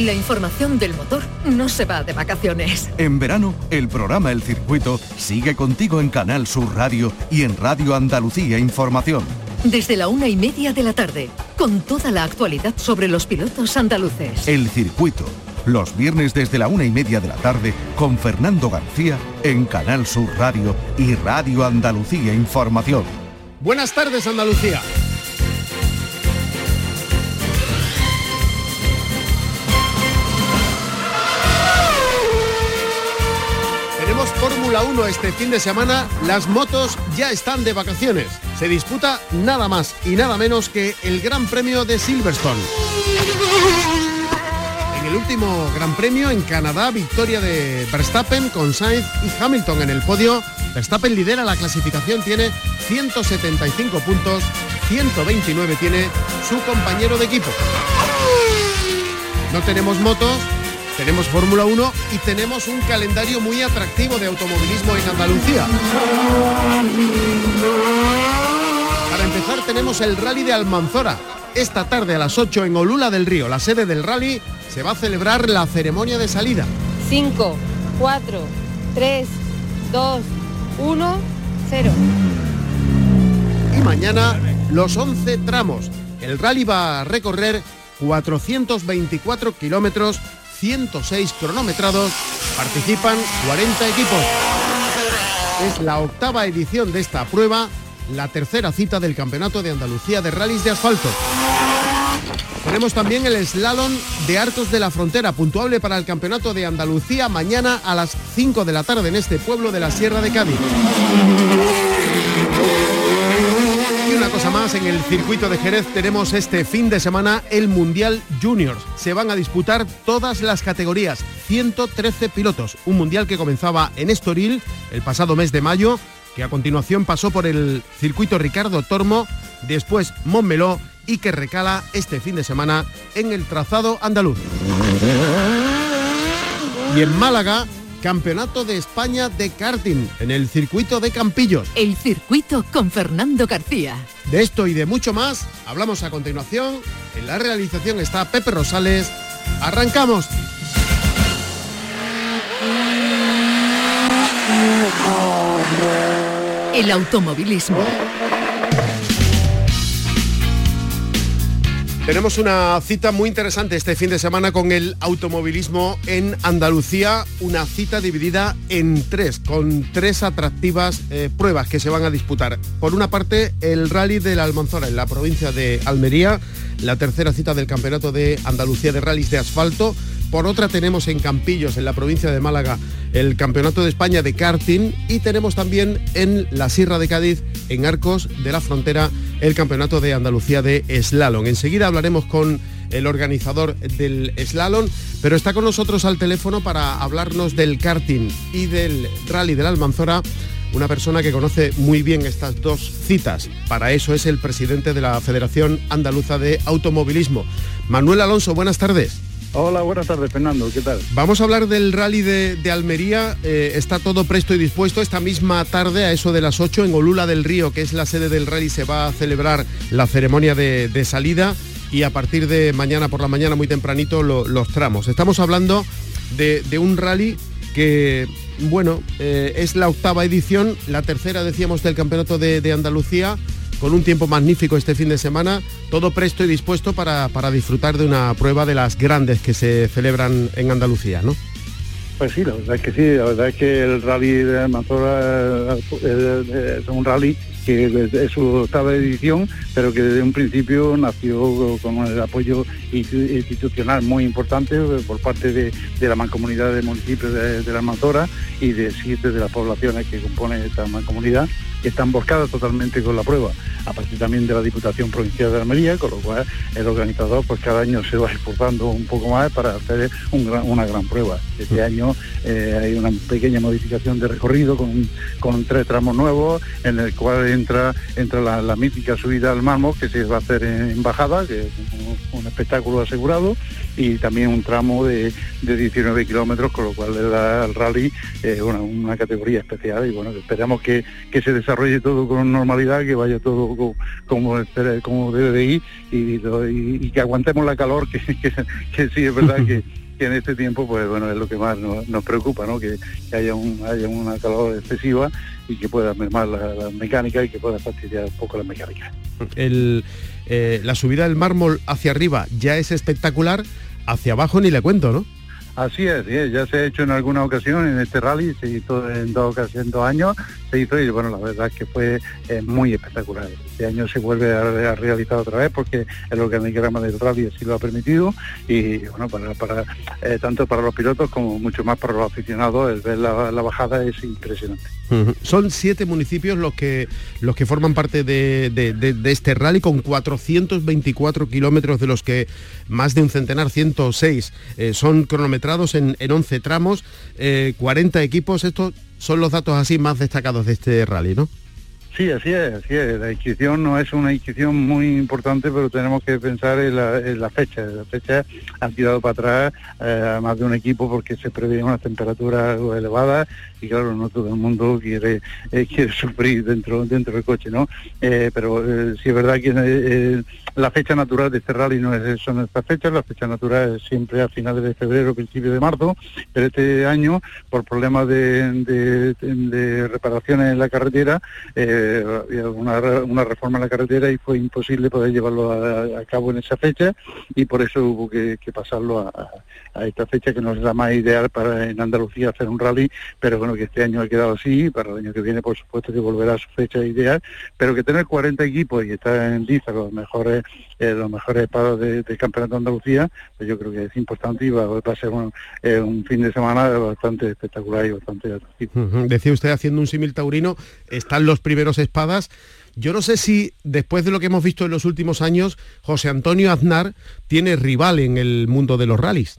La información del motor no se va de vacaciones. En verano, el programa El Circuito sigue contigo en Canal Sur Radio y en Radio Andalucía Información. Desde la una y media de la tarde, con toda la actualidad sobre los pilotos andaluces. El Circuito, los viernes desde la una y media de la tarde, con Fernando García en Canal Sur Radio y Radio Andalucía Información. Buenas tardes, Andalucía. Fórmula 1 este fin de semana, las motos ya están de vacaciones. Se disputa nada más y nada menos que el Gran Premio de Silverstone. En el último Gran Premio en Canadá, victoria de Verstappen con Sainz y Hamilton en el podio. Verstappen lidera la clasificación, tiene 175 puntos, 129 tiene su compañero de equipo. No tenemos motos, tenemos Fórmula 1 y tenemos un calendario muy atractivo de automovilismo en Andalucía. Para empezar tenemos el Rally de Almanzora. Esta tarde a las 8 en Olula del Río, la sede del rally, se va a celebrar la ceremonia de salida. 5, 4, 3, 2, 1, 0. Y mañana los 11 tramos. El rally va a recorrer 424 kilómetros 106 cronometrados, participan 40 equipos. Es la octava edición de esta prueba, la tercera cita del Campeonato de Andalucía de Rallys de Asfalto. Tenemos también el slalom de Arcos de la Frontera, puntuable para el Campeonato de Andalucía mañana a las 5 de la tarde en este pueblo de la Sierra de Cádiz. Y en el circuito de Jerez tenemos este fin de semana el Mundial Juniors. Se van a disputar todas las categorías, 113 pilotos. Un mundial que comenzaba en Estoril el pasado mes de mayo, que a continuación pasó por el circuito Ricardo Tormo, después Montmeló y que recala este fin de semana en el trazado andaluz. Y en Málaga, Campeonato de España de karting en el circuito de Campillos. El circuito con Fernando García. De esto y de mucho más hablamos a continuación. En la realización está Pepe Rosales. Arrancamos. El automovilismo. Tenemos una cita muy interesante este fin de semana con el automovilismo en Andalucía, una cita dividida en tres, con tres atractivas eh, pruebas que se van a disputar. Por una parte, el rally de la Almanzora en la provincia de Almería, la tercera cita del Campeonato de Andalucía de Rallys de Asfalto. Por otra tenemos en Campillos, en la provincia de Málaga, el Campeonato de España de karting y tenemos también en la Sierra de Cádiz, en Arcos de la Frontera, el Campeonato de Andalucía de Slalom. Enseguida hablaremos con el organizador del slalom, pero está con nosotros al teléfono para hablarnos del karting y del rally de la Almanzora una persona que conoce muy bien estas dos citas. Para eso es el presidente de la Federación Andaluza de Automovilismo. Manuel Alonso, buenas tardes. Hola, buenas tardes, Fernando. ¿Qué tal? Vamos a hablar del rally de, Almería. Eh, está todo presto y dispuesto. Esta misma tarde, a eso de las 8, en Olula del Río, que es la sede del rally, se va a celebrar la ceremonia de, salida y a partir de mañana por la mañana, muy tempranito, lo- los tramos. Estamos hablando de, un rally que, bueno, eh, es la octava edición, la tercera, decíamos, del Campeonato de Andalucía con un tiempo magnífico este fin de semana, todo presto y dispuesto para, para disfrutar de una prueba de las grandes que se celebran en Andalucía, ¿no? Pues sí, la verdad es que sí, la verdad es que el rally de Manzora es un rally que es su octava edición, pero que desde un principio nació con el apoyo institu- institucional muy importante por parte de, de la mancomunidad de municipios de, de la Manzora y de siete de las poblaciones que componen esta mancomunidad que están buscadas totalmente con la prueba, a partir también de la Diputación Provincial de Almería, con lo cual el organizador pues cada año se va esforzando un poco más para hacer un gran- una gran prueba. Este año eh, hay una pequeña modificación de recorrido con, con tres tramos nuevos, en el cual entra, entra la, mítica subida al mármol que se va a hacer en, bajada, que es un, espectáculo asegurado, y también un tramo de, 19 kilómetros, con lo cual le da al rally eh, una, categoría especial y bueno, esperamos que, se desarrolle todo con normalidad, que vaya todo como, como debe de ir y, que aguantemos la calor, que, que sí es verdad que en este tiempo, pues bueno, es lo que más nos, preocupa, ¿no? Que, haya, un, haya una calor excesiva y que pueda mermar la, mecánica y que pueda fastidiar un poco la mecánica. El, eh, la subida del mármol hacia arriba ya es espectacular, hacia abajo ni le cuento, ¿no? Así es, ya se ha hecho en alguna ocasión en este rally, se hizo en dos ocasiones, dos años, se hizo y bueno, la verdad es que fue eh, muy espectacular. Este año se vuelve a, realizar otra vez porque el organigrama del rally así lo ha permitido y bueno, para, eh, tanto para los pilotos como mucho más para los aficionados, el ver la, bajada es impresionante. Son siete municipios los que, los que forman parte de, este rally con 424 kilómetros de los que más de un centenar, 106, eh, son cronometrados en, en 11 tramos, 40 equipos. Estos son los datos así más destacados de este rally, ¿no? Sí, así es, así es. La inscripción no es una inscripción muy importante, pero tenemos que pensar en la, fecha. La fecha han tirado para atrás eh, más de un equipo porque se prevé una temperatura elevada y claro, no todo el mundo quiere eh, quiere sufrir dentro dentro del coche, ¿no? Eh, pero sí es verdad que la fecha natural de este rally no es son estas fechas, la fecha natural es siempre a finales de febrero, principios de marzo, pero este año, por problemas de, reparaciones en la carretera, había una, reforma en la carretera y fue imposible poder llevarlo a, cabo en esa fecha y por eso hubo que, pasarlo a, esta fecha que no es la más ideal para en Andalucía hacer un rally, pero bueno, que este año ha quedado así, para el año que viene por supuesto que volverá a su fecha ideal, pero que tener 40 equipos y estar en lista con los mejores eh, los mejores espadas del campeonato de Andalucía, pues yo creo que es importante y va, a ser eh, un, fin de semana bastante espectacular y bastante atractivo. Decía usted haciendo un símil taurino, están los primeros espadas. Yo no sé si después de lo que hemos visto en los últimos años, José Antonio Aznar tiene rival en el mundo de los rallies.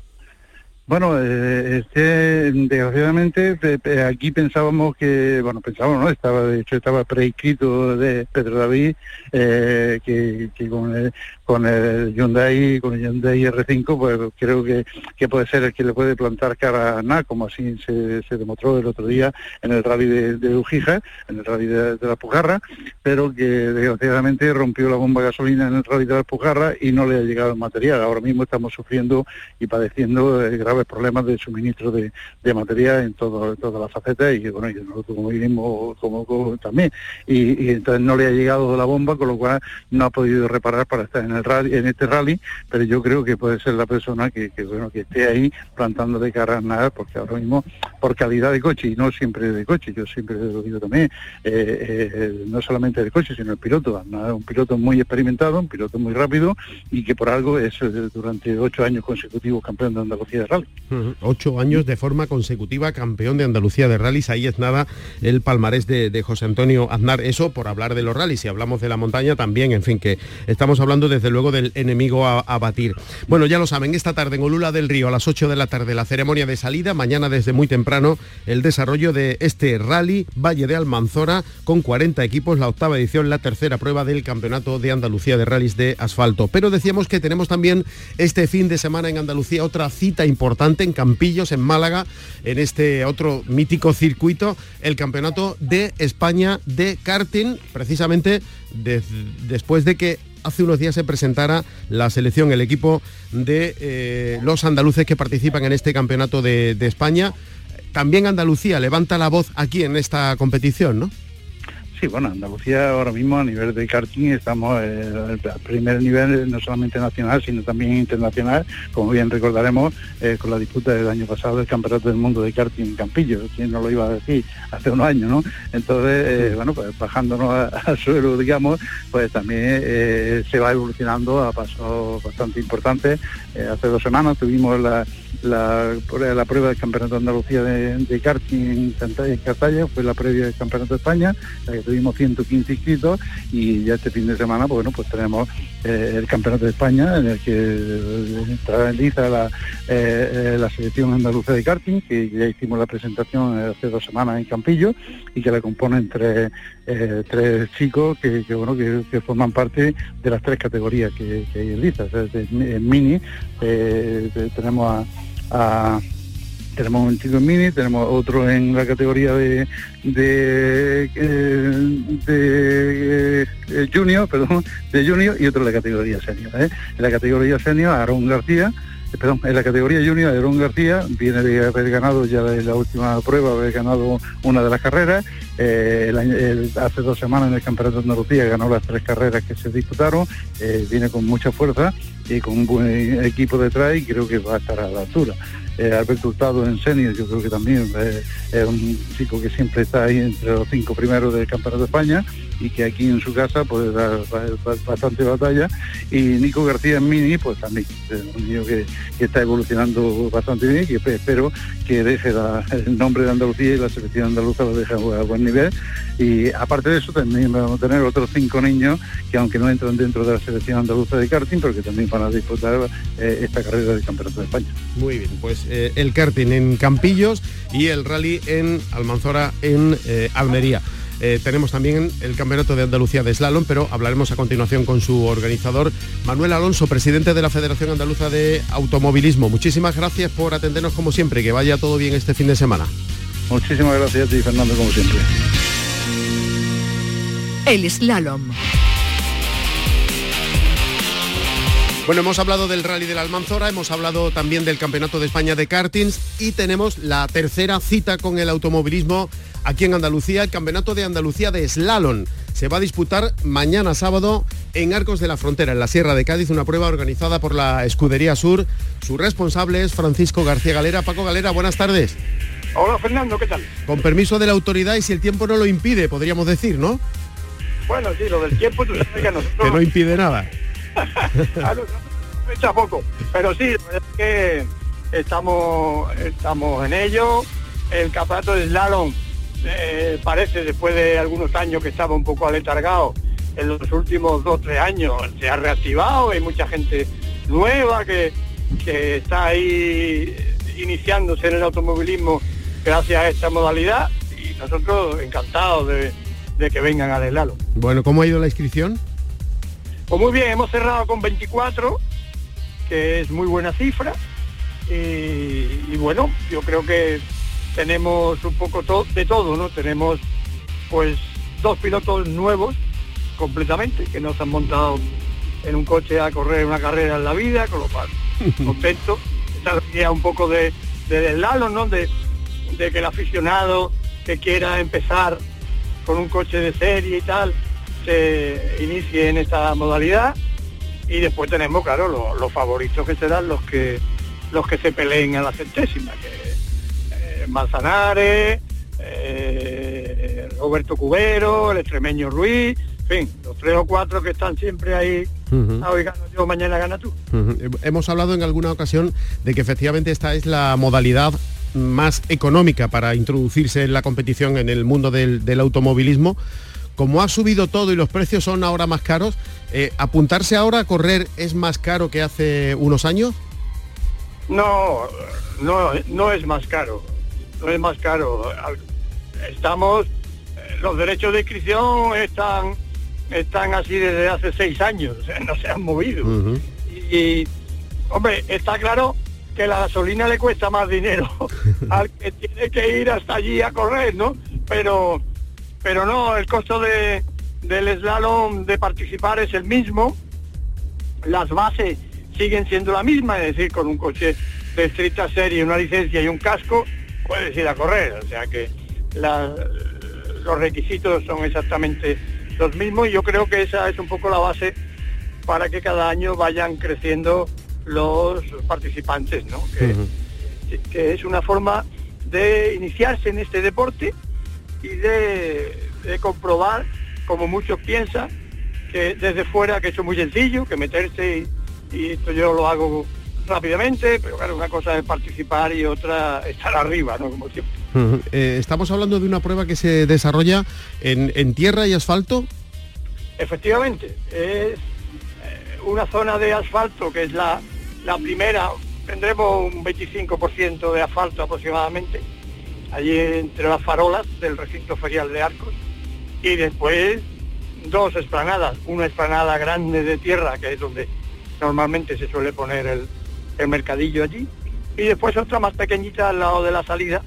Bueno, eh, este, desgraciadamente aquí pensábamos que, bueno, pensábamos, ¿no? Estaba, de hecho, estaba prescrito de Pedro David, eh, que, con, el, con el Hyundai, con el Hyundai R5, pues creo que, que puede ser el que le puede plantar cara a NA, como así se, demostró el otro día en el rally de, de Ujija, en el rally de, la Pujarra, pero que desgraciadamente rompió la bomba de gasolina en el rally de la Pujarra y no le ha llegado el material. Ahora mismo estamos sufriendo y padeciendo eh, graves problemas de suministro de, de material en, todo, todas las facetas y bueno, y nosotros como vivimos como, también. Y, entonces no le ha llegado la bomba, con lo cual no ha podido reparar para estar en el rally, en este rally, pero yo creo que puede ser la persona que, bueno que esté ahí plantando de cara nada, porque ahora mismo por calidad de coche y no siempre de coche, yo siempre lo digo también, eh, eh, no solamente de coche, sino el piloto, un piloto muy experimentado, un piloto muy rápido y que por algo es eh, durante ocho años consecutivos campeón de Andalucía de rally. Ocho años de forma consecutiva campeón de Andalucía de rallies. Ahí es nada el palmarés de, José Antonio Aznar. Eso por hablar de los rallies. Si hablamos de la montaña también, en fin, que estamos hablando desde luego del enemigo a, batir. Bueno, ya lo saben, esta tarde en Olula del Río a las 8 de la tarde la ceremonia de salida. Mañana desde muy temprano el desarrollo de este rally Valle de Almanzora con 40 equipos, la octava edición, la tercera prueba del Campeonato de Andalucía de Rallys de Asfalto. Pero decíamos que tenemos también este fin de semana en Andalucía otra cita importante en Campillos, en Málaga, en este otro mítico circuito, el Campeonato de España de karting, precisamente después de que hace unos días se presentara la selección, el equipo de eh, los andaluces que participan en este Campeonato de, de España. También Andalucía levanta la voz aquí en esta competición, ¿no? Sí, bueno, Andalucía ahora mismo a nivel de karting estamos al primer nivel, no solamente nacional, sino también internacional, como bien recordaremos, eh, con la disputa del año pasado del Campeonato del Mundo de Karting en Campillo, quien no lo iba a decir hace unos años, ¿no? Entonces, eh, bueno, pues bajándonos al suelo, digamos, pues también eh, se va evolucionando a pasos bastante importantes. hace dos semanas tuvimos la, la, prueba del Campeonato de Andalucía de, karting en Cartaya, fue la previa del Campeonato de España, la que tuvimos 115 inscritos y ya este fin de semana, pues bueno, pues tenemos eh, el Campeonato de España en el que realiza la, la selección andaluza de karting, que ya hicimos la presentación hace dos semanas en Campillo y que la componen tres, tres chicos que, bueno que, forman parte de las tres categorías que, que realiza. en mini tenemos a tenemos un chico en mini, tenemos otro en la categoría de de, eh, eh, junior, perdón, de junior y otro en la categoría senior. ¿eh? En la categoría senior, Aarón García, perdón, en la categoría junior, Aarón García viene de haber ganado ya en la última prueba, haber ganado una de las carreras. hace dos semanas en el Campeonato de Andalucía ganó las tres carreras que se disputaron, viene con mucha fuerza y con un buen equipo detrás y creo que va a estar a la altura eh, Alberto Hurtado en senior, yo creo que también eh, es un chico que siempre está ahí entre los cinco primeros del Campeonato de España y que aquí en su casa puede dar bastante batalla. Y Nico García en Mini, pues también es un niño que, está evolucionando bastante bien y que espero que deje el nombre de Andalucía y la selección andaluza lo deje a, buen nivel. Y aparte de eso también vamos a tener otros cinco niños que aunque no entran dentro de la selección andaluza de karting, pero que también van a disputar eh, esta carrera del Campeonato de España. Muy bien, pues eh, el karting en Campillos y el rally en Almanzora en eh, Almería. Eh, tenemos también el Campeonato de Andalucía de Slalom, pero hablaremos a continuación con su organizador, Manuel Alonso, presidente de la Federación Andaluza de Automovilismo. Muchísimas gracias por atendernos como siempre, que vaya todo bien este fin de semana. Muchísimas gracias a ti, Fernando, como siempre. El slalom. Bueno, hemos hablado del Rally de la Almanzora, hemos hablado también del Campeonato de España de kartings y tenemos la tercera cita con el automovilismo aquí en Andalucía, el Campeonato de Andalucía de Slalom. Se va a disputar mañana sábado en Arcos de la Frontera, en la Sierra de Cádiz, una prueba organizada por la Escudería Sur. Su responsable es Francisco García Galera. Paco Galera, buenas tardes. Hola Fernando, ¿qué tal? Con permiso de la autoridad y si el tiempo no lo impide, podríamos decir, ¿no? Bueno, sí, lo del tiempo tú sabes que nosotros... que no impide nada. echa poco, pero sí, es que estamos, estamos en ello. El campeonato de slalom eh, parece después de algunos años que estaba un poco aletargado, en los últimos dos tres años se ha reactivado, hay mucha gente nueva que, está ahí iniciándose en el automovilismo gracias a esta modalidad y nosotros encantados de, que vengan a slalom. Bueno, ¿cómo ha ido la inscripción? Pues muy bien, hemos cerrado con 24, que es muy buena cifra. y bueno, yo creo que tenemos un poco de todo, ¿no? Tenemos pues dos pilotos nuevos completamente que nos han montado en un coche a correr una carrera en la vida, con lo cual contento. Esta idea un poco de, de ¿no? De, de que el aficionado que quiera empezar con un coche de serie y tal, se inicie en esta modalidad. Y después tenemos, claro, los, favoritos que serán los que los que se peleen a la centésima, que Manzanares, eh, Roberto Cubero, el extremeño Ruiz, en fin, los tres o cuatro que están siempre ahí, hoy gano yo, mañana gana tú. Hemos hablado en alguna ocasión de que efectivamente esta es la modalidad más económica para introducirse en la competición en el mundo del, automovilismo. Como ha subido todo y los precios son ahora más caros, eh, ¿apuntarse ahora a correr es más caro que hace unos años? No, no, no es más caro no es más caro. Estamos, eh, los derechos de inscripción están, están así desde hace seis años, no se han movido. y, hombre, está claro que la gasolina le cuesta más dinero al que tiene que ir hasta allí a correr, ¿no? Pero, pero no, el costo de, del slalom de participar es el mismo, las bases siguen siendo la misma, es decir, con un coche de estricta serie, una licencia y un casco, puedes ir a correr, o sea que los requisitos son exactamente los mismos. Y yo creo que esa es un poco la base para que cada año vayan creciendo los participantes, ¿no? que, es una forma de iniciarse en este deporte y de, comprobar, como muchos piensan, que desde fuera que eso es muy sencillo, que meterse y esto yo lo hago rápidamente, pero claro, una cosa es participar y otra estar arriba, ¿no? Como siempre. Eh, estamos hablando de una prueba que se desarrolla en, tierra y asfalto. Efectivamente, es una zona de asfalto que es la, la primera, tendremos un 25% de asfalto aproximadamente, allí entre las farolas del recinto ferial de Arcos, y después dos esplanadas, una esplanada grande de tierra, que es donde normalmente se suele poner el, mercadillo allí, y después otra más pequeñita al lado de la salida,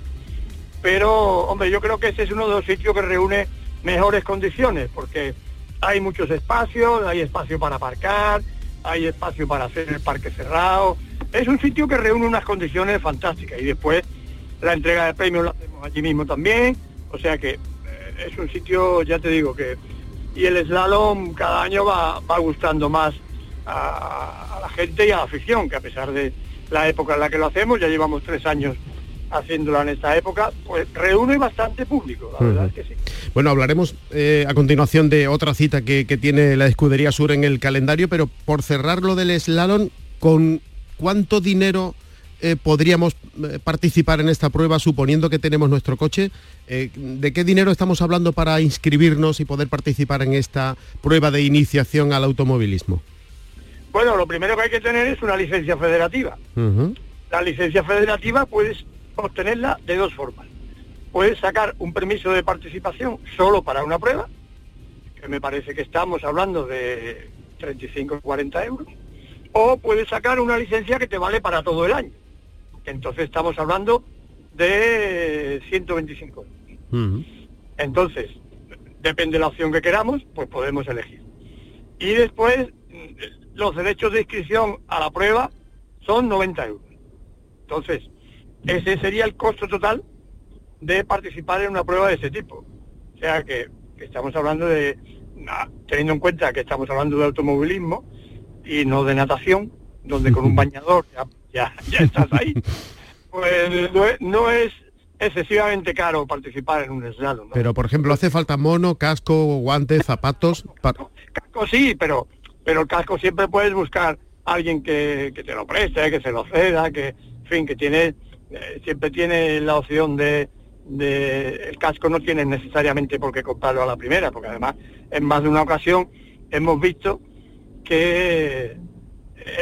pero hombre, yo creo que ese es uno de los sitios que reúne mejores condiciones, porque hay muchos espacios, hay espacio para aparcar, hay espacio para hacer el parque cerrado, es un sitio que reúne unas condiciones fantásticas. Y después la entrega de premios la hacemos allí mismo también, o sea que eh, es un sitio, ya te digo, que... Y el slalom cada año va, gustando más a, la gente y a la afición, que a pesar de la época en la que lo hacemos, ya llevamos tres años haciéndolo en esta época, pues reúne bastante público, la verdad es que sí. Bueno, hablaremos eh, a continuación de otra cita que, que, tiene la Escudería Sur en el calendario, pero por cerrar lo del slalom, ¿con cuánto dinero eh, podríamos eh, participar en esta prueba suponiendo que tenemos nuestro coche? ¿De qué dinero estamos hablando para inscribirnos y poder participar en esta prueba de iniciación al automovilismo? Bueno, lo primero que hay que tener es una licencia federativa. La licencia federativa puedes obtenerla de dos formas. Puedes sacar un permiso de participación solo para una prueba, que me parece que estamos hablando de 35 o 40 euros, o puedes sacar una licencia que te vale para todo el año. Entonces estamos hablando de 125 euros. Entonces, depende de la opción que queramos, pues podemos elegir. Y después, los derechos de inscripción a la prueba son 90 euros. Entonces, ese sería el costo total de participar en una prueba de ese tipo. O sea que, estamos hablando de, teniendo en cuenta que estamos hablando de automovilismo y no de natación, donde con un bañador ya, ya, estás ahí, pues no es, excesivamente caro participar en un slalom. Pero, por ejemplo, ¿hace falta mono, casco, guantes, zapatos? Casco sí, pero, pero el casco siempre puedes buscar a alguien que, que, te lo preste, que se lo ceda, que, en fin, que tiene eh, siempre tiene la opción de, el casco no tiene necesariamente por qué comprarlo a la primera, porque además en más de una ocasión hemos visto que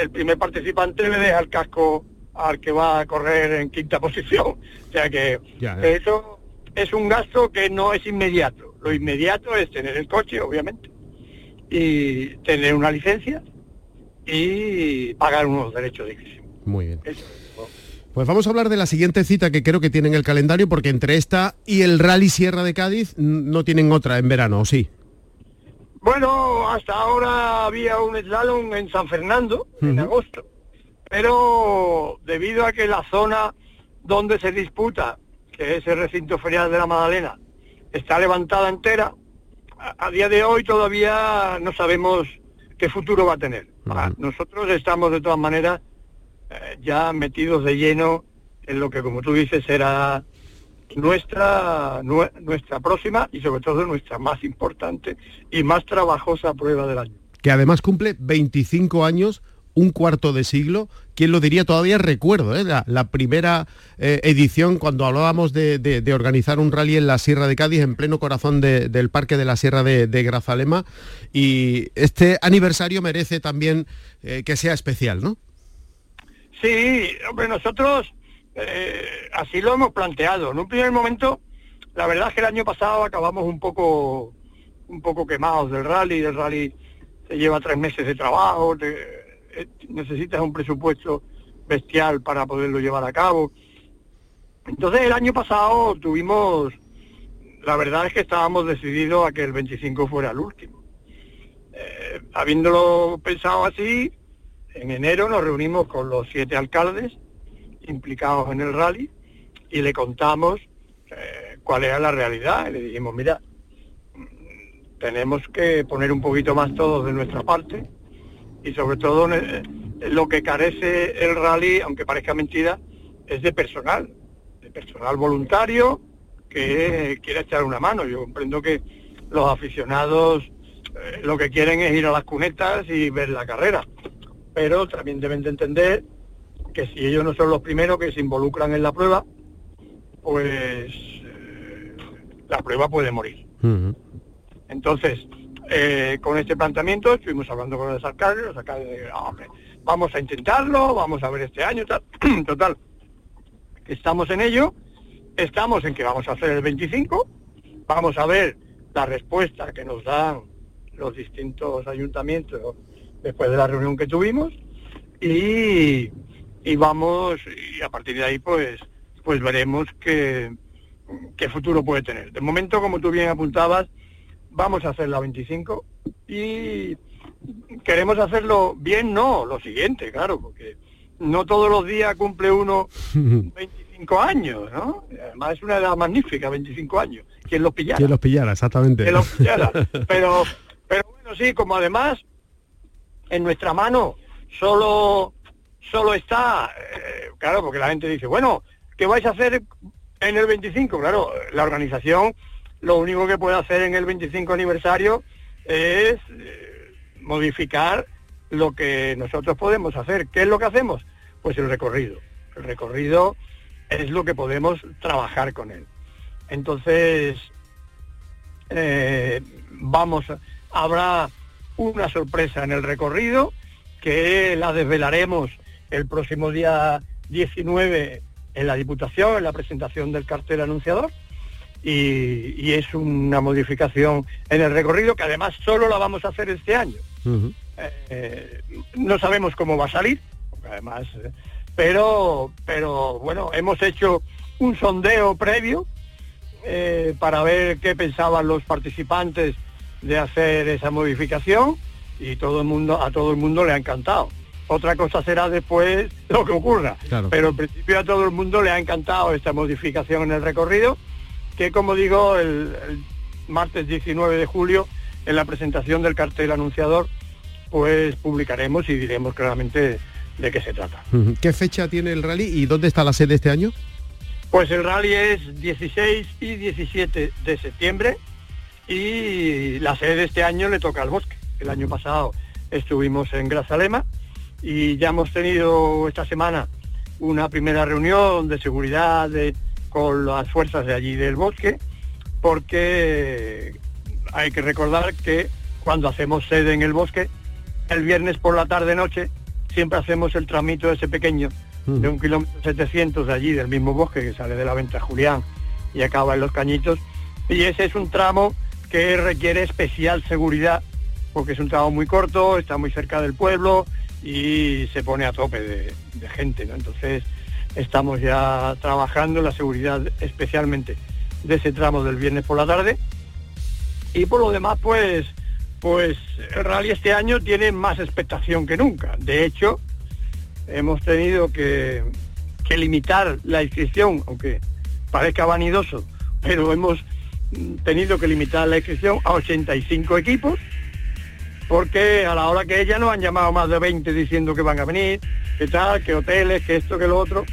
el primer participante le deja el casco al que va a correr en quinta posición. O sea que eso es un gasto que no es inmediato. Lo inmediato es tener el coche, obviamente, y tener una licencia y pagar unos derechos de inscripción. Muy bien. Pues vamos a hablar de la siguiente cita que creo que tienen el calendario, porque entre esta y el Rally Sierra de Cádiz no tienen otra en verano, ¿o sí? Bueno, hasta ahora había un slalom en San Fernando, en agosto, pero debido a que la zona donde se disputa, que es el recinto ferial de la Magdalena, está levantada entera, a, día de hoy todavía no sabemos qué futuro va a tener. Nosotros estamos de todas maneras eh, ya metidos de lleno en lo que, como tú dices, será nuestra, nuestra próxima y sobre todo nuestra más importante y más trabajosa prueba del año. Que además cumple 25 años, un cuarto de siglo. ¿Quién lo diría? Todavía recuerdo ¿eh? la, primera eh, edición cuando hablábamos de, organizar un rally en la Sierra de Cádiz, en pleno corazón del Parque de la Sierra de, Grazalema. Y este aniversario merece también que sea especial, ¿no? Sí, hombre, nosotros eh, así lo hemos planteado. En un primer momento, la verdad es que el año pasado acabamos un poco, un poco quemados del rally. Del rally se lleva tres meses de trabajo, eh, necesitas un presupuesto bestial para poderlo llevar a cabo. Entonces el año pasado tuvimos, la verdad es que estábamos decididos a que el 25 fuera el último. Eh, habiéndolo pensado así, en enero nos reunimos con los siete alcaldes implicados en el rally y le contamos eh, cuál era la realidad. Y le dijimos, mira, tenemos que poner un poquito más todos de nuestra parte y sobre todo eh, lo que carece el rally, aunque parezca mentira, es de personal, de personal voluntario que quiera echar una mano. Yo comprendo que los aficionados eh, lo que quieren es ir a las cunetas y ver la carrera pero también deben de entender que si ellos no son los primeros que se involucran en la prueba, pues eh, la prueba puede morir. Entonces, eh, con este planteamiento estuvimos hablando con los alcaldes, los alcaldes hombre, vamos a intentarlo, vamos a ver este año, tal. total, estamos en ello, estamos en que vamos a hacer el 25, vamos a ver la respuesta que nos dan los distintos ayuntamientos después de la reunión que tuvimos y, vamos, y a partir de ahí pues, pues veremos qué, qué futuro puede tener. De momento, como tú bien apuntabas, vamos a hacer la 25 y queremos hacerlo bien, no, lo siguiente, claro, porque no todos los días cumple uno 25 años, ¿no? Además es una edad magnífica, 25 años. Quien los pillara. Quien los pillara, exactamente. Quien los pillara. Pero, pero bueno, sí, como además en nuestra mano solo, solo está, eh, claro, porque la gente dice, bueno, ¿qué vais a hacer en el 25? Claro, la organización lo único que puede hacer en el 25 aniversario es eh, modificar lo que nosotros podemos hacer. ¿Qué es lo que hacemos? Pues el recorrido. El recorrido es lo que podemos trabajar con él. Entonces, eh, vamos, habrá una sorpresa en el recorrido que la desvelaremos el próximo día 19 en la Diputación, en la presentación del cartel anunciador. Y, es una modificación en el recorrido que además solo la vamos a hacer este año. Eh, no sabemos cómo va a salir, además, eh, pero, pero bueno, hemos hecho un sondeo previo eh, para ver qué pensaban los participantes de hacer esa modificación y todo el mundo, a todo el mundo le ha encantado. Otra cosa será después lo que ocurra. Pero en principio a todo el mundo le ha encantado esta modificación en el recorrido, que como digo, el, martes 19 de julio, en la presentación del cartel anunciador, pues publicaremos y diremos claramente de qué se trata. ¿Qué fecha tiene el rally y dónde está la sede este año? Pues el rally es 16 y 17 de septiembre y la sede de este año le toca al bosque. El año pasado estuvimos en Grazalema y ya hemos tenido esta semana una primera reunión de seguridad con las fuerzas de allí del bosque, porque hay que recordar que cuando hacemos sede en el bosque, el viernes por la tarde noche, siempre hacemos el tramito ese pequeño de un kilómetro 700 de allí, del mismo bosque que sale de la venta Julián y acaba en Los Cañitos. Y ese es un tramo que requiere especial seguridad porque es un tramo muy corto, está muy cerca del pueblo y se pone a tope de, gente, ¿no? Entonces estamos ya trabajando la seguridad especialmente de ese tramo del viernes por la tarde. Y por lo demás, pues, pues rally este año tiene más expectación que nunca. De hecho, hemos tenido que, que limitar la inscripción, aunque parezca vanidoso, pero hemos tenido que limitar la inscripción a 85 equipos, porque a la hora que ella nos han llamado más de 20 diciendo que van a venir, que tal, que hoteles, que esto, que lo otro.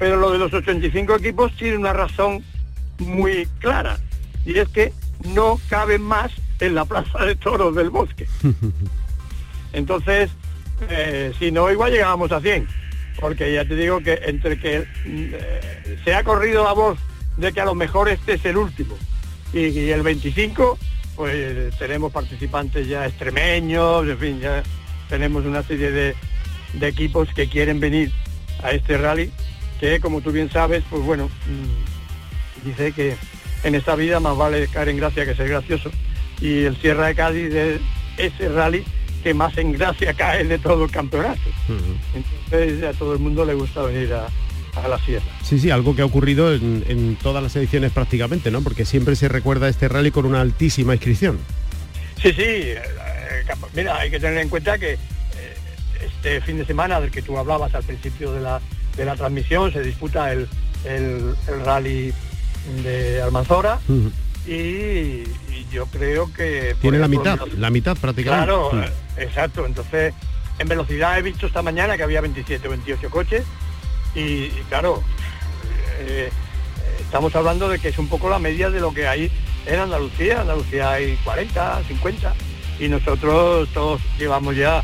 Pero lo de los 85 equipos tiene una razón muy clara, y es que no caben más en la plaza de toros del bosque. Entonces, eh, si no, igual llegábamos a 100, porque ya te digo que entre que eh, se ha corrido la voz de que a lo mejor este es el último, y, el 25 pues tenemos participantes ya extremeños, en fin, ya tenemos una serie de, equipos que quieren venir a este rally, que como tú bien sabes, pues bueno, mm, dice que en esta vida más vale caer en gracia que ser gracioso. Y el Sierra de Cádiz es ese rally que más en gracia cae de todo el campeonato. Entonces a todo el mundo le gusta venir a, a la sierra. Sí, sí, algo que ha ocurrido en, todas las ediciones prácticamente, ¿no? Porque siempre se recuerda este rally con una altísima inscripción. Sí, sí, eh, mira, hay que tener en cuenta que eh, este fin de semana del que tú hablabas al principio de la, de la transmisión se disputa el, el, rally de Almanzora y, yo creo que... Tiene la mitad, la mitad prácticamente. Claro, exacto, entonces en velocidad he visto esta mañana que había 27 o 28 coches y, claro, eh, estamos hablando de que es un poco la media de lo que hay en Andalucía. Andalucía hay 40, 50 y nosotros todos llevamos ya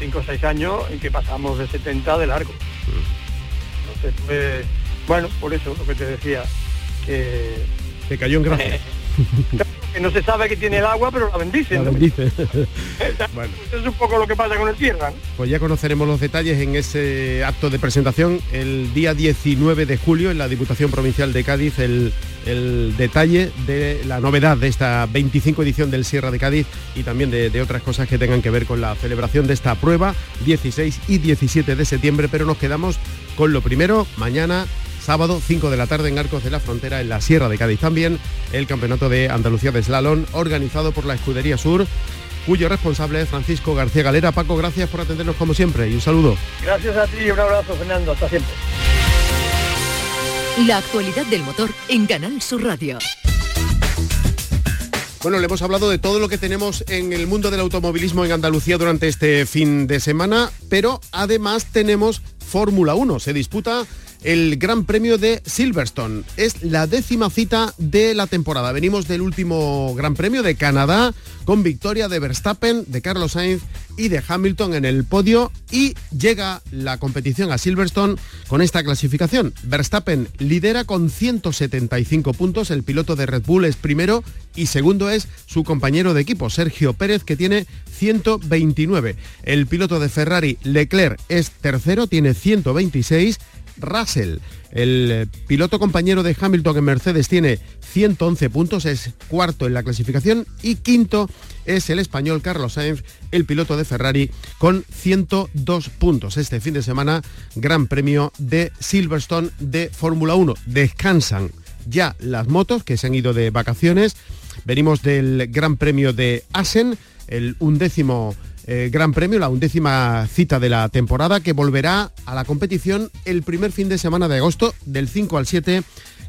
5 o 6 años en que pasamos de 70 de largo. Entonces, pues, Bueno, por eso lo que te decía, que... Te cayó en gracia. que no se sabe que tiene el agua, pero la bendice. La ¿no? bendice. bueno. Es un poco lo que pasa con el tierra. ¿no? Pues ya conoceremos los detalles en ese acto de presentación el día 19 de julio en la Diputación Provincial de Cádiz, el, el detalle de la novedad de esta 25 edición del Sierra de Cádiz y también de, de otras cosas que tengan que ver con la celebración de esta prueba 16 y 17 de septiembre, pero nos quedamos con lo primero, mañana sábado 5 de la tarde en Arcos de la Frontera en la Sierra de Cádiz también el Campeonato de Andalucía de Slalom organizado por la Escudería Sur cuyo responsable es Francisco García Galera. Paco, gracias por atendernos como siempre y un saludo. Gracias a ti y un abrazo Fernando, hasta siempre. La actualidad del motor en Canal Sur Radio. Bueno, le hemos hablado de todo lo que tenemos en el mundo del automovilismo en Andalucía durante este fin de semana, pero además tenemos Fórmula 1. Se disputa el Gran Premio de Silverstone. Es la décima cita de la temporada. Venimos del último Gran Premio de Canadá con victoria de Verstappen, de Carlos Sainz y de Hamilton en el podio y llega la competición a Silverstone con esta clasificación. Verstappen lidera con 175 puntos, el piloto de Red Bull es primero y segundo es su compañero de equipo, Sergio Pérez, que tiene 129. El piloto de Ferrari, Leclerc, es tercero, tiene 126 Russell. El eh, piloto compañero de Hamilton en Mercedes tiene 111 puntos, es cuarto en la clasificación y quinto es el español Carlos Sainz, el piloto de Ferrari, con 102 puntos. Este fin de semana, Gran Premio de Silverstone de Fórmula 1. Descansan ya las motos que se han ido de vacaciones. Venimos del Gran Premio de Asen, el undécimo eh, Gran Premio, la undécima cita de la temporada, que volverá a la competición el primer fin de semana de agosto, del 5 al 7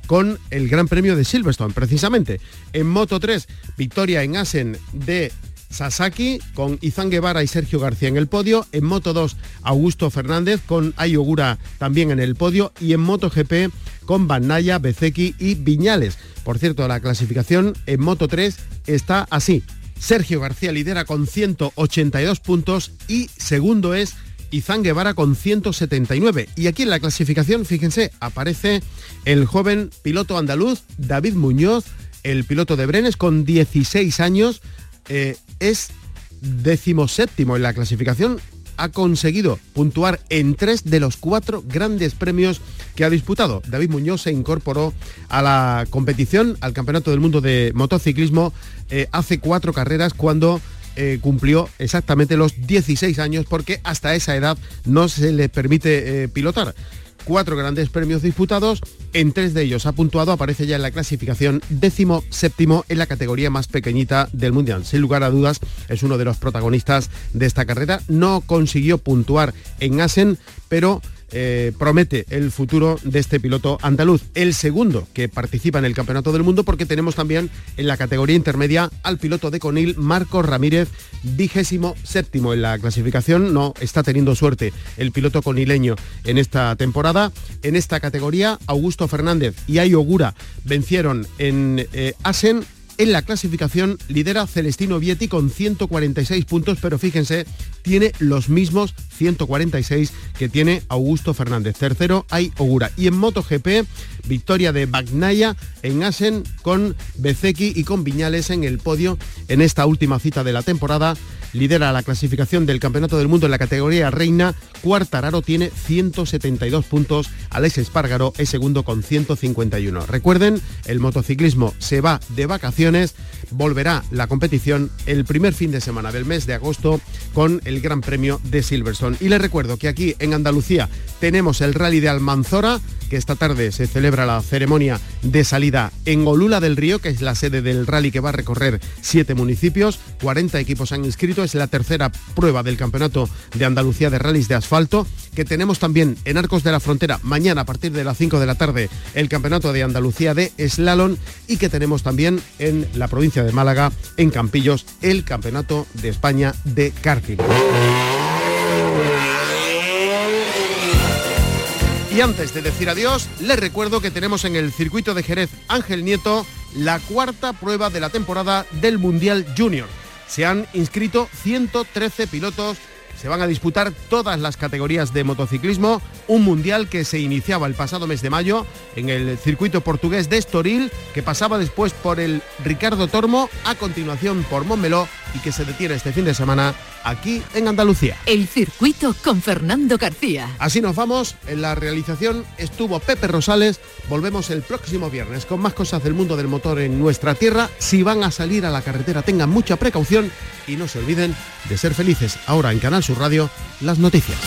con el Gran Premio de Silverstone, precisamente. En Moto 3, victoria en Asen de Sasaki con Izan Guevara y Sergio García en el podio. En Moto 2, Augusto Fernández con Ayogura también en el podio. Y en Moto GP con Banaya, Bezeki y Viñales. Por cierto, la clasificación en Moto 3 está así. Sergio García lidera con 182 puntos y segundo es Izan Guevara con 179. Y aquí en la clasificación, fíjense, aparece el joven piloto andaluz David Muñoz, el piloto de Brenes con 16 años, eh, es decimoséptimo en la clasificación, ha conseguido puntuar en tres de los cuatro grandes premios que ha disputado. David Muñoz se incorporó a la competición, al Campeonato del Mundo de Motociclismo, eh, hace cuatro carreras cuando eh, cumplió exactamente los 16 años porque hasta esa edad no se le permite eh, pilotar cuatro grandes premios disputados, en tres de ellos ha puntuado, aparece ya en la clasificación décimo séptimo en la categoría más pequeñita del Mundial. Sin lugar a dudas, es uno de los protagonistas de esta carrera. No consiguió puntuar en Asen, pero eh, promete el futuro de este piloto andaluz. El segundo que participa en el Campeonato del Mundo porque tenemos también en la categoría intermedia al piloto de Conil, Marcos Ramírez, vigésimo séptimo en la clasificación. No está teniendo suerte el piloto conileño en esta temporada. En esta categoría, Augusto Fernández y Ayogura vencieron en eh, Asen en la clasificación lidera Celestino Vietti con 146 puntos, pero fíjense, tiene los mismos 146 que tiene Augusto Fernández. Tercero hay Ogura. Y en MotoGP, victoria de Bagnaya en Asen con Bezeki y con Viñales en el podio en esta última cita de la temporada lidera la clasificación del Campeonato del Mundo en la categoría reina. Cuartararo tiene 172 puntos. Alex Espargaro es segundo con 151. Recuerden, el motociclismo se va de vacaciones. Volverá la competición el primer fin de semana del mes de agosto con el Gran Premio de Silverstone. Y les recuerdo que aquí en Andalucía tenemos el Rally de Almanzora, que esta tarde se celebra la ceremonia de salida en Olula del Río, que es la sede del rally que va a recorrer siete municipios. 40 equipos han inscrito. Es la tercera prueba del Campeonato de Andalucía de Rallys de Asfalto, que tenemos también en Arcos de la Frontera mañana a partir de las 5 de la tarde el Campeonato de Andalucía de Slalom y que tenemos también en la provincia de Málaga, en Campillos, el Campeonato de España de karting. Y antes de decir adiós, les recuerdo que tenemos en el circuito de Jerez Ángel Nieto la cuarta prueba de la temporada del Mundial Junior. Se han inscrito 113 pilotos se van a disputar todas las categorías de motociclismo, un mundial que se iniciaba el pasado mes de mayo en el circuito portugués de Estoril, que pasaba después por el Ricardo Tormo, a continuación por Montmeló y que se detiene este fin de semana aquí en Andalucía. El circuito con Fernando García. Así nos vamos, en la realización estuvo Pepe Rosales, volvemos el próximo viernes con más cosas del mundo del motor en nuestra tierra. Si van a salir a la carretera tengan mucha precaución y no se olviden de ser felices. Ahora en Canal Sur Radio, las noticias.